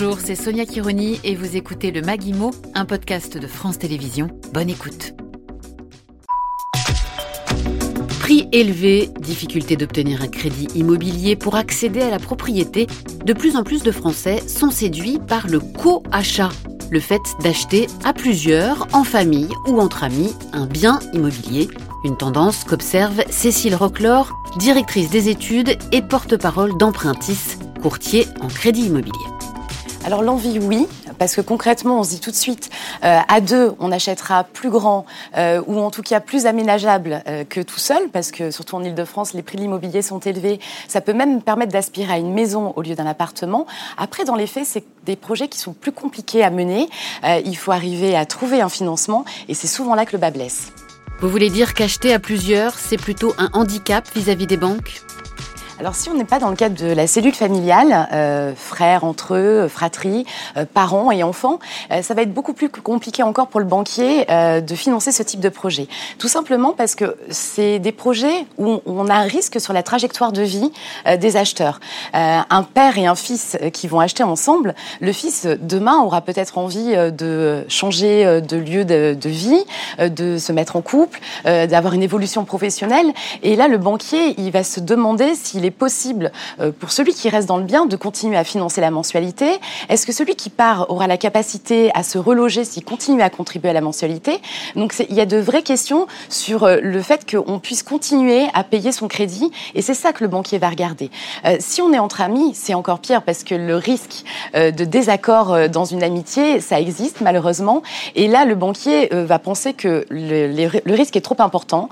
Bonjour, c'est Sonia Kironi et vous écoutez le Maguimo, un podcast de France Télévisions. Bonne écoute. Prix élevé, difficulté d'obtenir un crédit immobilier pour accéder à la propriété, de plus en plus de Français sont séduits par le co-achat, le fait d'acheter à plusieurs, en famille ou entre amis, un bien immobilier, une tendance qu'observe Cécile Roclor, directrice des études et porte-parole d'Empruntis, courtier en crédit immobilier. Alors l'envie, oui, parce que concrètement, on se dit tout de suite, euh, à deux, on achètera plus grand euh, ou en tout cas plus aménageable euh, que tout seul, parce que surtout en Ile-de-France, les prix de l'immobilier sont élevés. Ça peut même permettre d'aspirer à une maison au lieu d'un appartement. Après, dans les faits, c'est des projets qui sont plus compliqués à mener. il faut arriver à trouver un financement et c'est souvent là que le bas blesse. Vous voulez dire qu'acheter à plusieurs, c'est plutôt un handicap vis-à-vis des banques? Alors si on n'est pas dans le cadre de la cellule familiale, euh, frères entre eux, fratrie, euh, parents et enfants, euh, ça va être beaucoup plus compliqué encore pour le banquier euh, de financer ce type de projet. Tout simplement parce que c'est des projets où on a un risque sur la trajectoire de vie euh, des acheteurs. Euh, un père et un fils qui vont acheter ensemble, le fils demain aura peut-être envie de changer de lieu de, vie, de se mettre en couple, d'avoir une évolution professionnelle. Et là, le banquier, il va se demander s'il possible euh, pour celui qui reste dans le bien de continuer à financer la mensualité Est-ce que celui qui part aura la capacité à se reloger s'il continue à contribuer à la mensualité? Donc il y a de vraies questions sur euh, le fait qu'on puisse continuer à payer son crédit et c'est ça que le banquier va regarder. Euh, si on est entre amis, c'est encore pire parce que le risque de désaccord dans une amitié, ça existe malheureusement. Et là, le banquier va penser que le risque est trop important,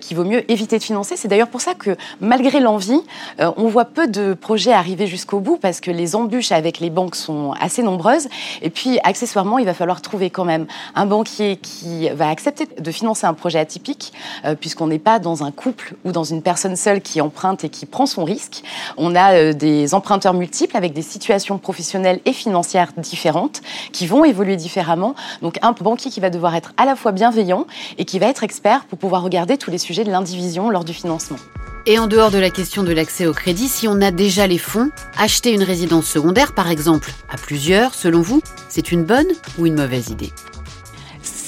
qu'il vaut mieux éviter de financer. C'est d'ailleurs pour ça que malgré l'envie, euh, on voit peu de projets arriver jusqu'au bout parce que les embûches avec les banques sont assez nombreuses. Et puis, accessoirement, il va falloir trouver quand même un banquier qui va accepter de financer un projet atypique, euh, puisqu'on n'est pas dans un couple ou dans une personne seule qui emprunte et qui prend son risque. On a euh, des emprunteurs multiples avec des situations professionnelles et financières différentes qui vont évoluer différemment. Donc, un banquier qui va devoir être à la fois bienveillant et qui va être expert pour pouvoir regarder tous les sujets de l'indivision lors du financement. Et en dehors de la question de l'accès au crédit, si on a déjà les fonds, acheter une résidence secondaire, par exemple, à plusieurs, selon vous, c'est une bonne ou une mauvaise idée?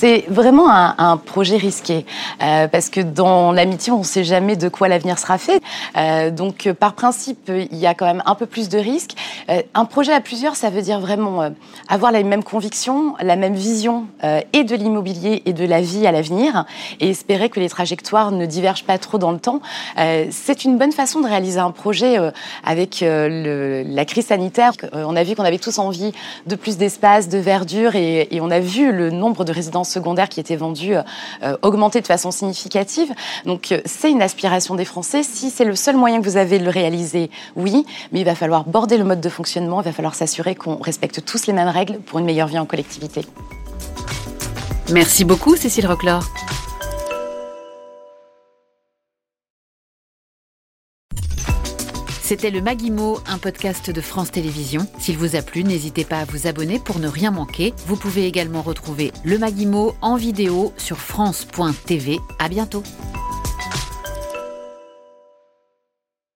C'est vraiment un, projet risqué euh, parce que dans l'amitié, on ne sait jamais de quoi l'avenir sera fait. Euh, donc, euh, par principe, il y a quand même un peu plus de risques. Un projet à plusieurs, ça veut dire vraiment avoir la même conviction, la même vision et de l'immobilier et de la vie à l'avenir, et espérer que les trajectoires ne divergent pas trop dans le temps. c'est une bonne façon de réaliser un projet avec la crise sanitaire. on a vu qu'on avait tous envie de plus d'espace, de verdure, et, on a vu le nombre de résidences secondaires qui étaient vendues euh, augmenter de façon significative. Donc c'est une aspiration des Français. Si c'est le seul moyen que vous avez de le réaliser, oui, mais il va falloir border le mode de fonctionnement. Il va falloir s'assurer qu'on respecte tous les mêmes règles pour une meilleure vie en collectivité. Merci beaucoup, Cécile Roclor. C'était le Maguimo, un podcast de France Télévisions. S'il vous a plu, n'hésitez pas à vous abonner pour ne rien manquer. Vous pouvez également retrouver le Maguimo en vidéo sur France.tv. À bientôt.